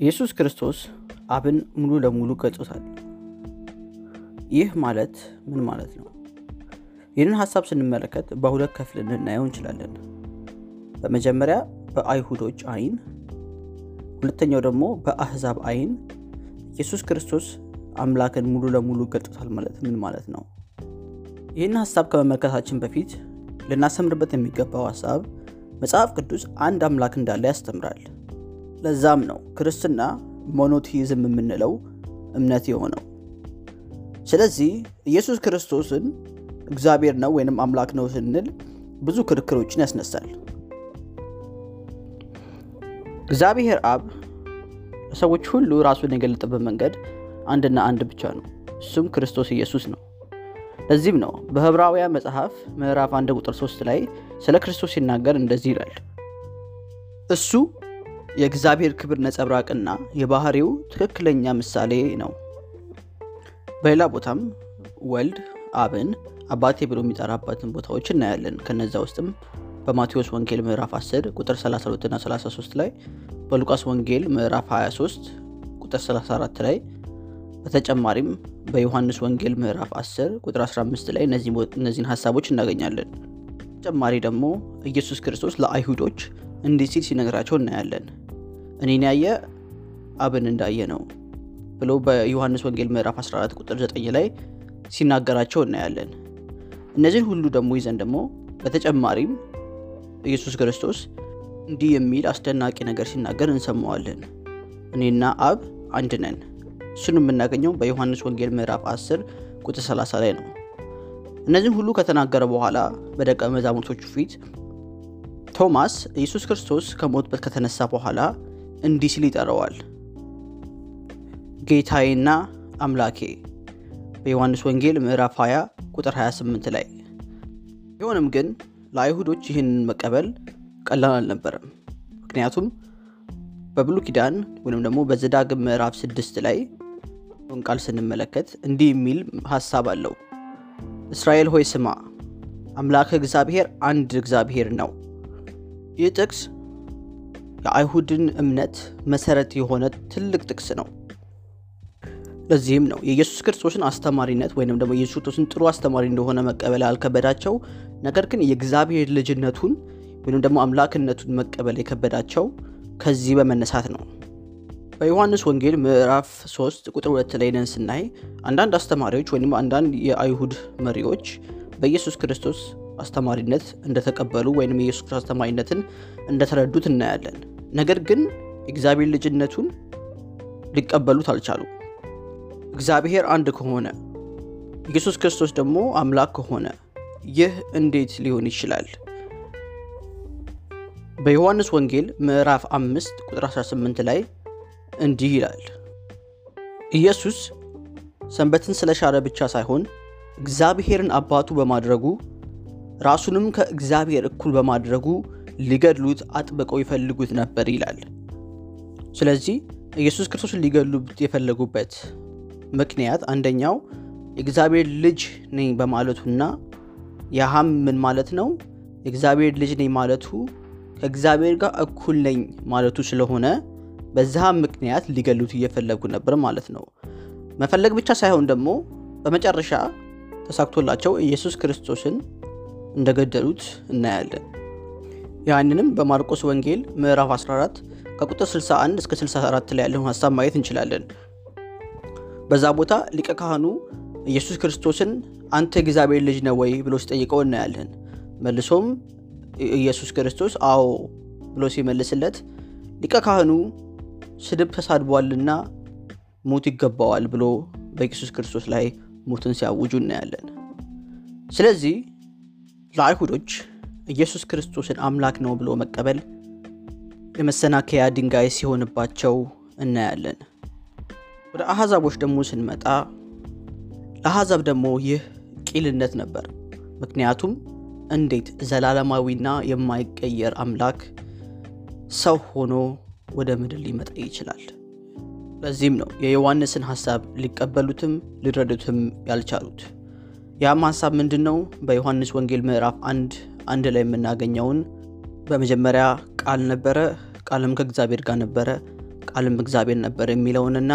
ኢየሱስ ክርስቶስ አብን ሙሉ ለሙሉ ገልጾታል። ይህ ማለት ምን ማለት ነው? ይህንን ሀሳብ ስንመለከት በሁለት ከፍል ልናየው እንችላለን። በመጀመሪያ በአይሁዶች አይን፣ ሁለተኛው ደግሞ በአህዛብ አይን ኢየሱስ ክርስቶስ አምላክን ሙሉ ለሙሉ ገልጾታል ማለት ምን ማለት ነው? ይህን ሀሳብ ከመመልከታችን በፊት ልናሰምርበት የሚገባው ሀሳብ መጽሐፍ ቅዱስ አንድ አምላክ እንዳለ ያስተምራል። ለዛም ነው ክርስትና ሞኖቲዝም የምንለው እምነት የሆነው። ስለዚህ ኢየሱስ ክርስቶስን እግዚአብሔር ነው ወይንም አምላክ ነው ስንል ብዙ ክርክሮችን ያስነሳል። እግዚአብሔር አብ ለሰዎች ሁሉ ራሱን የገለጠበት መንገድ አንድና አንድ ብቻ ነው፣ እሱም ክርስቶስ ኢየሱስ ነው። ለዚህም ነው በዕብራውያን መጽሐፍ ምዕራፍ 1 ቁጥር 3 ላይ ስለ ክርስቶስ ሲናገር እንደዚህ ይላል፣ እሱ የእግዚአብሔር ክብር ነጸብራቅና የባህሪው ትክክለኛ ምሳሌ ነው። በሌላ ቦታም ወልድ አብን አባቴ ብሎ የሚጠራበትን ቦታዎች እናያለን። ከነዛ ውስጥም በማቴዎስ ወንጌል ምዕራፍ 10 ቁጥር 32 እና 33 ላይ፣ በሉቃስ ወንጌል ምዕራፍ 23 ቁጥር 34 ላይ፣ በተጨማሪም በዮሐንስ ወንጌል ምዕራፍ 10 ቁጥር 15 ላይ እነዚህን ሀሳቦች እናገኛለን። ተጨማሪ ደግሞ ኢየሱስ ክርስቶስ ለአይሁዶች እንዲህ ሲል ሲነግራቸው እናያለን። እኔን ያየ አብን እንዳየ ነው ብሎ በዮሐንስ ወንጌል ምዕራፍ 14 ቁጥር 9 ላይ ሲናገራቸው እናያለን። እነዚህን ሁሉ ደግሞ ይዘን ደግሞ በተጨማሪም ኢየሱስ ክርስቶስ እንዲህ የሚል አስደናቂ ነገር ሲናገር እንሰማዋለን። እኔና አብ አንድ ነን። እሱን የምናገኘው በዮሐንስ ወንጌል ምዕራፍ 10 ቁጥር 30 ላይ ነው። እነዚህን ሁሉ ከተናገረ በኋላ በደቀ መዛሙርቶቹ ፊት ቶማስ ኢየሱስ ክርስቶስ ከሞትበት ከተነሳ በኋላ እንዲህ ሲል ይጠራዋል፣ ጌታዬና አምላኬ በዮሐንስ ወንጌል ምዕራፍ 20 ቁጥር 28 ላይ። ቢሆንም ግን ለአይሁዶች ይህንን መቀበል ቀላል አልነበረም። ምክንያቱም በብሉ ኪዳን ወይም ደግሞ በዘዳግም ምዕራፍ 6 ላይ ቃል ስንመለከት እንዲህ የሚል ሀሳብ አለው፣ እስራኤል ሆይ ስማ፣ አምላክ እግዚአብሔር አንድ እግዚአብሔር ነው። ይህ ጥቅስ የአይሁድን እምነት መሰረት የሆነ ትልቅ ጥቅስ ነው። ለዚህም ነው የኢየሱስ ክርስቶስን አስተማሪነት ወይም ደግሞ የኢየሱስ ክርስቶስን ጥሩ አስተማሪ እንደሆነ መቀበል ያልከበዳቸው፣ ነገር ግን የእግዚአብሔር ልጅነቱን ወይም ደግሞ አምላክነቱን መቀበል የከበዳቸው ከዚህ በመነሳት ነው። በዮሐንስ ወንጌል ምዕራፍ 3 ቁጥር 2 ላይ ነን ስናይ አንዳንድ አስተማሪዎች ወይም አንዳንድ የአይሁድ መሪዎች በኢየሱስ ክርስቶስ አስተማሪነት እንደተቀበሉ ወይም የኢየሱስ ክርስቶስ አስተማሪነትን እንደተረዱት እናያለን። ነገር ግን የእግዚአብሔር ልጅነቱን ሊቀበሉት አልቻሉም። እግዚአብሔር አንድ ከሆነ ኢየሱስ ክርስቶስ ደግሞ አምላክ ከሆነ ይህ እንዴት ሊሆን ይችላል? በዮሐንስ ወንጌል ምዕራፍ 5 ቁጥር 18 ላይ እንዲህ ይላል፣ ኢየሱስ ሰንበትን ስለሻረ ብቻ ሳይሆን እግዚአብሔርን አባቱ በማድረጉ ራሱንም ከእግዚአብሔር እኩል በማድረጉ ሊገድሉት አጥብቀው ይፈልጉት ነበር ይላል። ስለዚህ ኢየሱስ ክርስቶስን ሊገድሉት የፈለጉበት ምክንያት አንደኛው የእግዚአብሔር ልጅ ነኝ በማለቱና ያሃም ምን ማለት ነው? የእግዚአብሔር ልጅ ነኝ ማለቱ ከእግዚአብሔር ጋር እኩል ነኝ ማለቱ ስለሆነ በዛም ምክንያት ሊገሉት እየፈለጉ ነበር ማለት ነው። መፈለግ ብቻ ሳይሆን ደግሞ በመጨረሻ ተሳክቶላቸው ኢየሱስ ክርስቶስን እንደገደሉት እናያለን። ያንንም በማርቆስ ወንጌል ምዕራፍ 14 ከቁጥር 61 እስከ 64 ላይ ያለውን ሀሳብ ማየት እንችላለን። በዛ ቦታ ሊቀ ካህኑ ኢየሱስ ክርስቶስን አንተ እግዚአብሔር ልጅ ነህ ወይ ብሎ ሲጠይቀው እናያለን። መልሶም ኢየሱስ ክርስቶስ አዎ ብሎ ሲመልስለት ሊቀ ካህኑ ስድብ ተሳድቧልና ሞት ይገባዋል ብሎ በኢየሱስ ክርስቶስ ላይ ሞትን ሲያውጁ እናያለን። ስለዚህ ለአይሁዶች ኢየሱስ ክርስቶስን አምላክ ነው ብሎ መቀበል የመሰናከያ ድንጋይ ሲሆንባቸው እናያለን። ወደ አሕዛቦች ደግሞ ስንመጣ ለአሕዛብ ደግሞ ይህ ቂልነት ነበር። ምክንያቱም እንዴት ዘላለማዊና የማይቀየር አምላክ ሰው ሆኖ ወደ ምድር ሊመጣ ይችላል? ለዚህም ነው የዮሐንስን ሀሳብ ሊቀበሉትም ሊረዱትም ያልቻሉት። ያም ሀሳብ ምንድን ነው? በዮሐንስ ወንጌል ምዕራፍ አንድ አንድ ላይ የምናገኘውን በመጀመሪያ ቃል ነበረ፣ ቃልም ከእግዚአብሔር ጋር ነበረ፣ ቃልም እግዚአብሔር ነበር የሚለውንና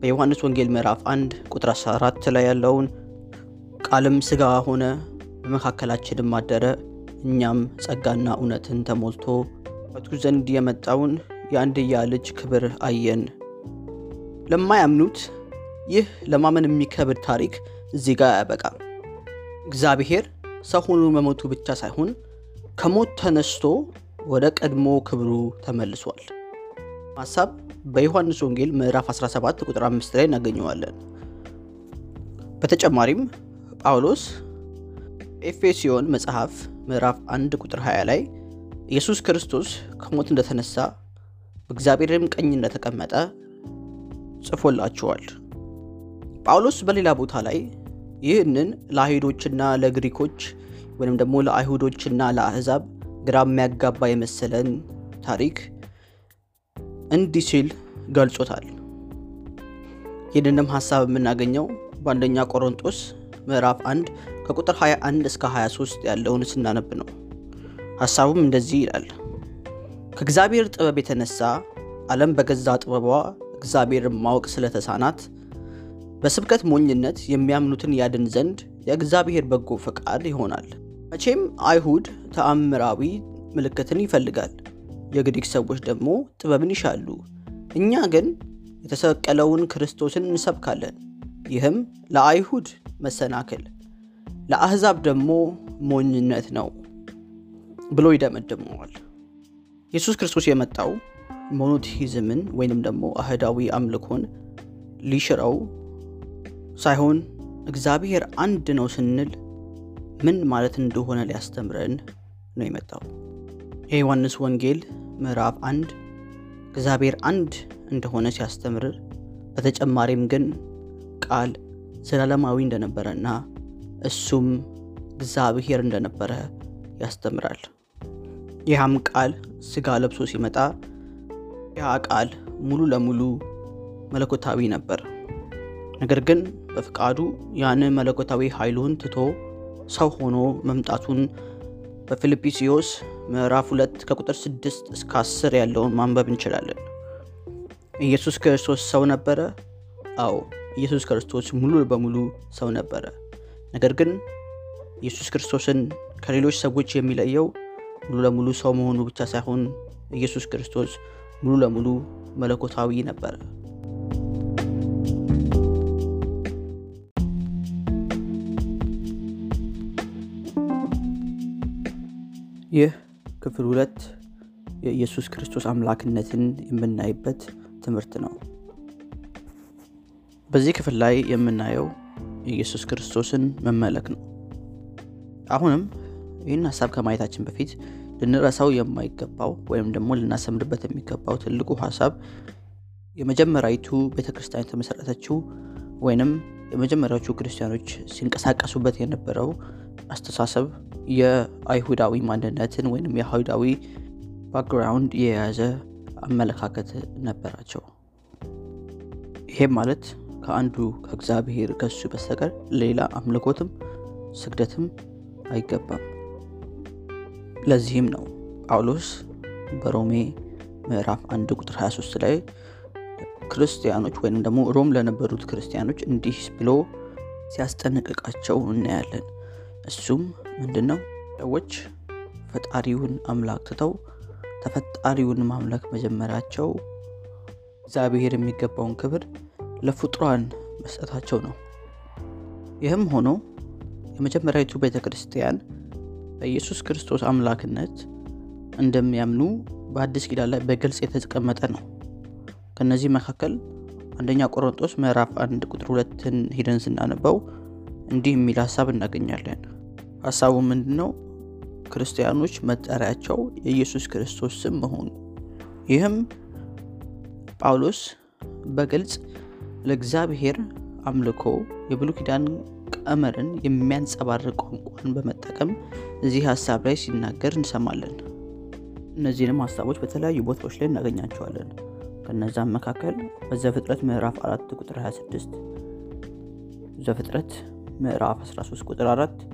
በዮሐንስ ወንጌል ምዕራፍ 1 ቁጥር 14 ላይ ያለውን ቃልም ሥጋ ሆነ በመካከላችንም አደረ፣ እኛም ጸጋና እውነትን ተሞልቶ በቱ ዘንድ የመጣውን የአንድያ ልጅ ክብር አየን። ለማያምኑት ይህ ለማመን የሚከብድ ታሪክ እዚህ ጋር አያበቃም። እግዚአብሔር ሰው ሆኖ መሞቱ ብቻ ሳይሆን ከሞት ተነስቶ ወደ ቀድሞ ክብሩ ተመልሷል። ሀሳብ በዮሐንስ ወንጌል ምዕራፍ 17 ቁጥር 5 ላይ እናገኘዋለን። በተጨማሪም ጳውሎስ ኤፌሲዮን መጽሐፍ ምዕራፍ 1 ቁጥር 20 ላይ ኢየሱስ ክርስቶስ ከሞት እንደተነሳ በእግዚአብሔርም ቀኝ እንደተቀመጠ ጽፎላችኋል። ጳውሎስ በሌላ ቦታ ላይ ይህንን ለአይሁዶችና ለግሪኮች ወይም ደግሞ ለአይሁዶችና ለአሕዛብ ግራ የሚያጋባ የመሰለን ታሪክ እንዲህ ሲል ገልጾታል። ይህንንም ሀሳብ የምናገኘው በአንደኛ ቆሮንጦስ ምዕራፍ 1 ከቁጥር 21 እስከ 23 ያለውን ስናነብ ነው። ሀሳቡም እንደዚህ ይላል። ከእግዚአብሔር ጥበብ የተነሳ ዓለም በገዛ ጥበቧ እግዚአብሔርን ማወቅ ስለተሳናት በስብከት ሞኝነት የሚያምኑትን ያድን ዘንድ የእግዚአብሔር በጎ ፈቃድ ይሆናል። መቼም አይሁድ ተአምራዊ ምልክትን ይፈልጋል፣ የግሪክ ሰዎች ደግሞ ጥበብን ይሻሉ። እኛ ግን የተሰቀለውን ክርስቶስን እንሰብካለን። ይህም ለአይሁድ መሰናክል፣ ለአሕዛብ ደግሞ ሞኝነት ነው ብሎ ይደመድመዋል። ኢየሱስ ክርስቶስ የመጣው ሞኖቲዝምን ወይንም ደግሞ አህዳዊ አምልኮን ሊሽረው ሳይሆን እግዚአብሔር አንድ ነው ስንል ምን ማለት እንደሆነ ሊያስተምረን ነው የመጣው። የዮሐንስ ወንጌል ምዕራፍ አንድ እግዚአብሔር አንድ እንደሆነ ሲያስተምር፣ በተጨማሪም ግን ቃል ዘላለማዊ እንደነበረና እሱም እግዚአብሔር እንደነበረ ያስተምራል። ይህም ቃል ስጋ ለብሶ ሲመጣ ያ ቃል ሙሉ ለሙሉ መለኮታዊ ነበር። ነገር ግን በፍቃዱ ያንን መለኮታዊ ኃይሉን ትቶ ሰው ሆኖ መምጣቱን በፊልጵስዩስ ምዕራፍ 2 ከቁጥር 6 እስከ 10 ያለውን ማንበብ እንችላለን። ኢየሱስ ክርስቶስ ሰው ነበረ። አዎ ኢየሱስ ክርስቶስ ሙሉ በሙሉ ሰው ነበረ። ነገር ግን ኢየሱስ ክርስቶስን ከሌሎች ሰዎች የሚለየው ሙሉ ለሙሉ ሰው መሆኑ ብቻ ሳይሆን ኢየሱስ ክርስቶስ ሙሉ ለሙሉ መለኮታዊ ነበረ። ይህ ክፍል ሁለት የኢየሱስ ክርስቶስ አምላክነትን የምናይበት ትምህርት ነው። በዚህ ክፍል ላይ የምናየው የኢየሱስ ክርስቶስን መመለክ ነው። አሁንም ይህን ሀሳብ ከማየታችን በፊት ልንረሳው የማይገባው ወይም ደግሞ ልናሰምርበት የሚገባው ትልቁ ሀሳብ የመጀመሪያዊቱ ቤተ ክርስቲያን የተመሰረተችው ወይንም የመጀመሪያዎቹ ክርስቲያኖች ሲንቀሳቀሱበት የነበረው አስተሳሰብ የአይሁዳዊ ማንነትን ወይም የአይሁዳዊ background የያዘ አመለካከት ነበራቸው። ይሄም ማለት ከአንዱ ከእግዚአብሔር ከሱ በስተቀር ሌላ አምልኮትም ስግደትም አይገባም። ለዚህም ነው ጳውሎስ በሮሜ ምዕራፍ 1 ቁጥር 23 ላይ ክርስቲያኖች ወይም ደግሞ ሮም ለነበሩት ክርስቲያኖች እንዲህ ብሎ ሲያስጠነቅቃቸው እናያለን። እሱም ምንድን ነው? ሰዎች ፈጣሪውን አምላክ ትተው ተፈጣሪውን ማምለክ መጀመራቸው እግዚአብሔር የሚገባውን ክብር ለፍጡራን መስጠታቸው ነው። ይህም ሆኖ የመጀመሪያዊቱ ቤተ ክርስቲያን በኢየሱስ ክርስቶስ አምላክነት እንደሚያምኑ በአዲስ ኪዳን ላይ በግልጽ የተቀመጠ ነው። ከነዚህ መካከል አንደኛ ቆሮንጦስ ምዕራፍ አንድ ቁጥር ሁለትን ሂደን ስናነበው እንዲህ የሚል ሀሳብ እናገኛለን። ሀሳቡ ምንድን ነው? ክርስቲያኖች መጠሪያቸው የኢየሱስ ክርስቶስ ስም መሆኑ። ይህም ጳውሎስ በግልጽ ለእግዚአብሔር አምልኮ የብሉይ ኪዳን ቀመርን የሚያንጸባርቅ ቋንቋን በመጠቀም እዚህ ሀሳብ ላይ ሲናገር እንሰማለን። እነዚህንም ሀሳቦች በተለያዩ ቦታዎች ላይ እናገኛቸዋለን። ከነዛም መካከል በዘፍጥረት ምዕራፍ 4 ቁጥር 26፣ ዘፍጥረት ምዕራፍ 13 ቁጥር 4፣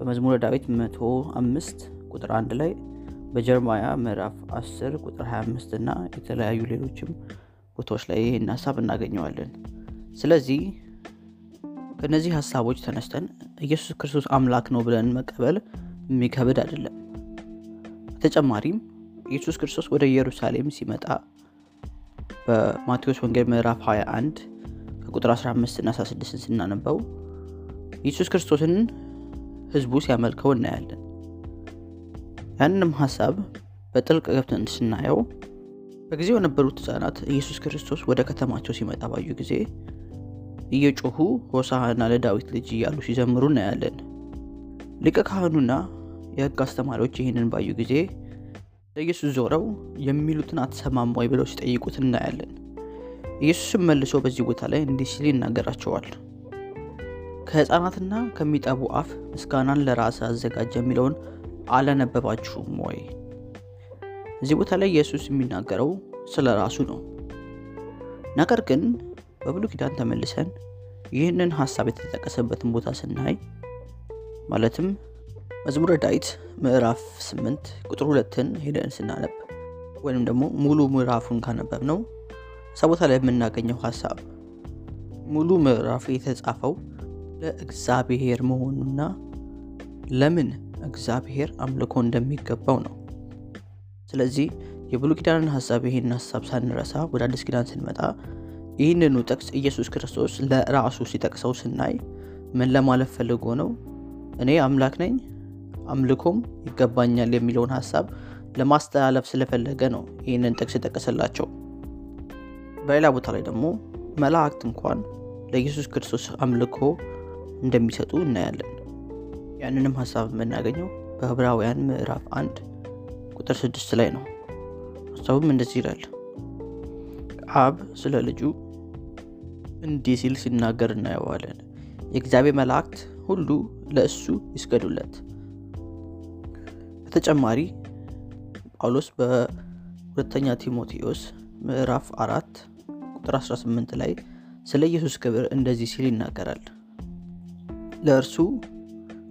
በመዝሙረ ዳዊት 105 ቁጥር 1 ላይ በጀርማያ ምዕራፍ 10 ቁጥር 25 እና የተለያዩ ሌሎችም ቦታዎች ላይ ይህን ሀሳብ እናገኘዋለን። ስለዚህ ከእነዚህ ሀሳቦች ተነስተን ኢየሱስ ክርስቶስ አምላክ ነው ብለን መቀበል የሚከብድ አይደለም። በተጨማሪም ኢየሱስ ክርስቶስ ወደ ኢየሩሳሌም ሲመጣ በማቴዎስ ወንጌል ምዕራፍ 21 ከቁጥር 15 እና 16 ስናነበው ኢየሱስ ክርስቶስን ህዝቡ ሲያመልከው እናያለን። ያንንም ሀሳብ በጥልቅ ገብተን ስናየው በጊዜው የነበሩት ህጻናት ኢየሱስ ክርስቶስ ወደ ከተማቸው ሲመጣ ባዩ ጊዜ እየጮሁ ሆሳዕና ለዳዊት ልጅ እያሉ ሲዘምሩ እናያለን። ሊቀ ካህኑና የህግ አስተማሪዎች ይህንን ባዩ ጊዜ ለኢየሱስ ዞረው የሚሉትን አትሰማም ወይ ብለው ሲጠይቁት እናያለን። ኢየሱስም መልሶ በዚህ ቦታ ላይ እንዲህ ሲል ይናገራቸዋል። ከህፃናትና ከሚጠቡ አፍ ምስጋናን ለራስ አዘጋጀ የሚለውን አላነበባችሁም ወይ? እዚህ ቦታ ላይ ኢየሱስ የሚናገረው ስለ ራሱ ነው። ነገር ግን በብሉይ ኪዳን ተመልሰን ይህንን ሀሳብ የተጠቀሰበትን ቦታ ስናይ ማለትም መዝሙረ ዳዊት ምዕራፍ 8 ቁጥር ሁለትን ሄደን ስናነብ ወይም ደግሞ ሙሉ ምዕራፉን ካነበብ ነው እዛ ላይ የምናገኘው ሀሳብ ሙሉ ምዕራፍ የተጻፈው ለእግዚአብሔር መሆኑና ለምን እግዚአብሔር አምልኮ እንደሚገባው ነው። ስለዚህ የብሉይ ኪዳንን ሀሳብ ይህን ሀሳብ ሳንረሳ ወደ አዲስ ኪዳን ስንመጣ ይህንኑ ጥቅስ ኢየሱስ ክርስቶስ ለራሱ ሲጠቅሰው ስናይ ምን ለማለት ፈልጎ ነው? እኔ አምላክ ነኝ አምልኮም ይገባኛል የሚለውን ሀሳብ ለማስተላለፍ ስለፈለገ ነው ይህንን ጥቅስ የጠቀሰላቸው። በሌላ ቦታ ላይ ደግሞ መላእክት እንኳን ለኢየሱስ ክርስቶስ አምልኮ እንደሚሰጡ እናያለን። ያንንም ሀሳብ የምናገኘው በዕብራውያን ምዕራፍ አንድ ቁጥር ስድስት ላይ ነው። ሀሳቡም እንደዚህ ይላል። አብ ስለ ልጁ እንዲህ ሲል ሲናገር እናየዋለን። የእግዚአብሔር መላእክት ሁሉ ለእሱ ይስገዱለት። በተጨማሪ ጳውሎስ በሁለተኛ ቲሞቴዎስ ምዕራፍ አራት ቁጥር 18 ላይ ስለ ኢየሱስ ክብር እንደዚህ ሲል ይናገራል። ለእርሱ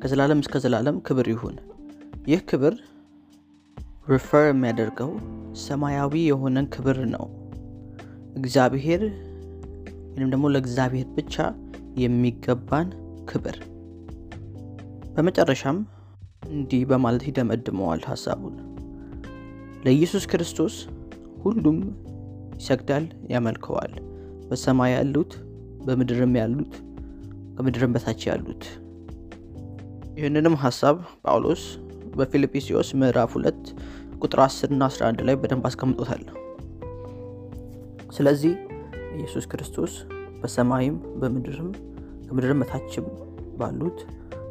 ከዘላለም እስከ ዘላለም ክብር ይሁን። ይህ ክብር ሪፈር የሚያደርገው ሰማያዊ የሆነን ክብር ነው። እግዚአብሔር ወይም ደግሞ ለእግዚአብሔር ብቻ የሚገባን ክብር። በመጨረሻም እንዲህ በማለት ይደመድመዋል ሀሳቡን። ለኢየሱስ ክርስቶስ ሁሉም ይሰግዳል፣ ያመልከዋል። በሰማይ ያሉት፣ በምድርም ያሉት፣ ከምድርም በታች ያሉት። ይህንንም ሀሳብ ጳውሎስ በፊልጵስዩስ ምዕራፍ 2 ቁጥር 10 እና 11 ላይ በደንብ አስቀምጦታል። ስለዚህ ኢየሱስ ክርስቶስ በሰማይም በምድርም ከምድርም በታችም ባሉት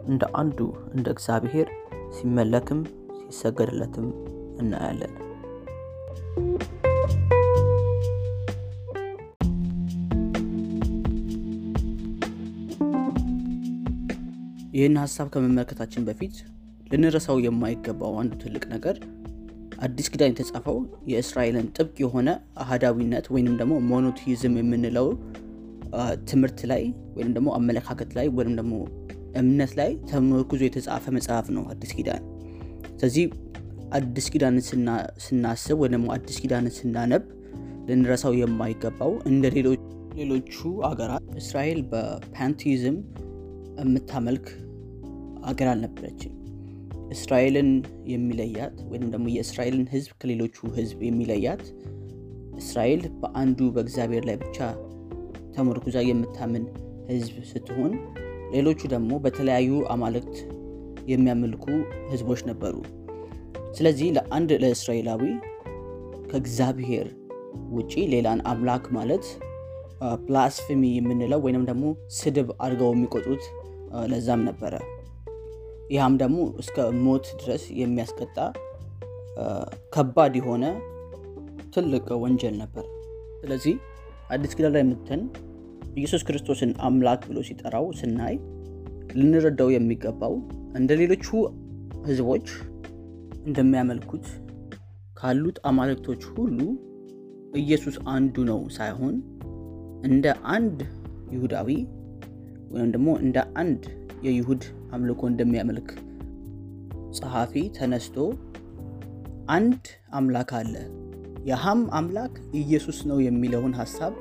እንደ አንዱ እንደ እግዚአብሔር ሲመለክም ሲሰገድለትም እናያለን። ይህን ሀሳብ ከመመልከታችን በፊት ልንረሳው የማይገባው አንዱ ትልቅ ነገር አዲስ ኪዳን የተጻፈው የእስራኤልን ጥብቅ የሆነ አህዳዊነት ወይንም ደግሞ ሞኖቲዝም የምንለው ትምህርት ላይ ወይም ደግሞ አመለካከት ላይ ወይም ደግሞ እምነት ላይ ተመርኩዞ የተጻፈ መጽሐፍ ነው አዲስ ኪዳን። ስለዚህ አዲስ ኪዳንን ስናስብ ወይም ደግሞ አዲስ ኪዳንን ስናነብ ልንረሳው የማይገባው እንደ ሌሎቹ አገራት እስራኤል በፓንቲዝም የምታመልክ አገር አልነበረችም። እስራኤልን የሚለያት ወይም ደግሞ የእስራኤልን ሕዝብ ከሌሎቹ ሕዝብ የሚለያት እስራኤል በአንዱ በእግዚአብሔር ላይ ብቻ ተመርኩዛ የምታምን ሕዝብ ስትሆን ሌሎቹ ደግሞ በተለያዩ አማልክት የሚያመልኩ ሕዝቦች ነበሩ። ስለዚህ ለአንድ ለእስራኤላዊ ከእግዚአብሔር ውጪ ሌላን አምላክ ማለት ብላስፌሚ የምንለው ወይንም ደግሞ ስድብ አድርገው የሚቆጥሩት ለዛም ነበረ። ይህም ደግሞ እስከ ሞት ድረስ የሚያስቀጣ ከባድ የሆነ ትልቅ ወንጀል ነበር። ስለዚህ አዲስ ኪዳን ላይ የምትን ኢየሱስ ክርስቶስን አምላክ ብሎ ሲጠራው ስናይ ልንረዳው የሚገባው እንደ ሌሎቹ ህዝቦች እንደሚያመልኩት ካሉት አማልክቶች ሁሉ ኢየሱስ አንዱ ነው ሳይሆን እንደ አንድ ይሁዳዊ ወይም ደግሞ እንደ አንድ የይሁድ አምልኮ እንደሚያመልክ ጸሐፊ ተነስቶ አንድ አምላክ አለ፣ ያህም አምላክ ኢየሱስ ነው የሚለውን ሀሳብ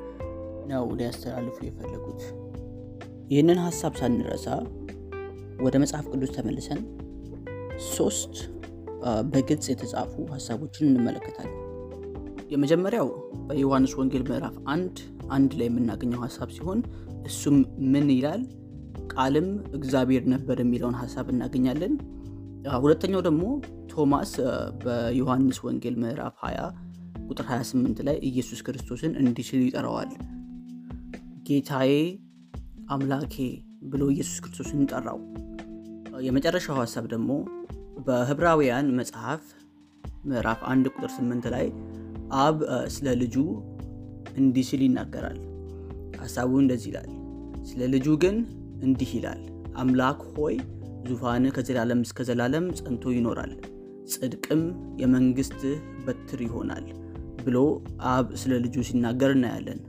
ነው ሊያስተላልፉ የፈለጉት። ይህንን ሀሳብ ሳንረሳ ወደ መጽሐፍ ቅዱስ ተመልሰን ሶስት በግልጽ የተጻፉ ሀሳቦችን እንመለከታለን። የመጀመሪያው በዮሐንስ ወንጌል ምዕራፍ አንድ አንድ ላይ የምናገኘው ሀሳብ ሲሆን እሱም ምን ይላል? ቃልም እግዚአብሔር ነበር የሚለውን ሀሳብ እናገኛለን። ሁለተኛው ደግሞ ቶማስ በዮሐንስ ወንጌል ምዕራፍ 20 ቁጥር 28 ላይ ኢየሱስ ክርስቶስን እንዲህ ሲል ይጠራዋል። ጌታዬ አምላኬ ብሎ ኢየሱስ ክርስቶስን ጠራው። የመጨረሻው ሀሳብ ደግሞ በህብራውያን መጽሐፍ ምዕራፍ 1 ቁጥር 8 ላይ አብ ስለ ልጁ እንዲህ ሲል ይናገራል። ሀሳቡ እንደዚህ ይላል። ስለ ልጁ ግን እንዲህ ይላል፣ አምላክ ሆይ ዙፋንህ ከዘላለም እስከ ዘላለም ጸንቶ ይኖራል፣ ጽድቅም የመንግስትህ በትር ይሆናል ብሎ አብ ስለ ልጁ ሲናገር እናያለን።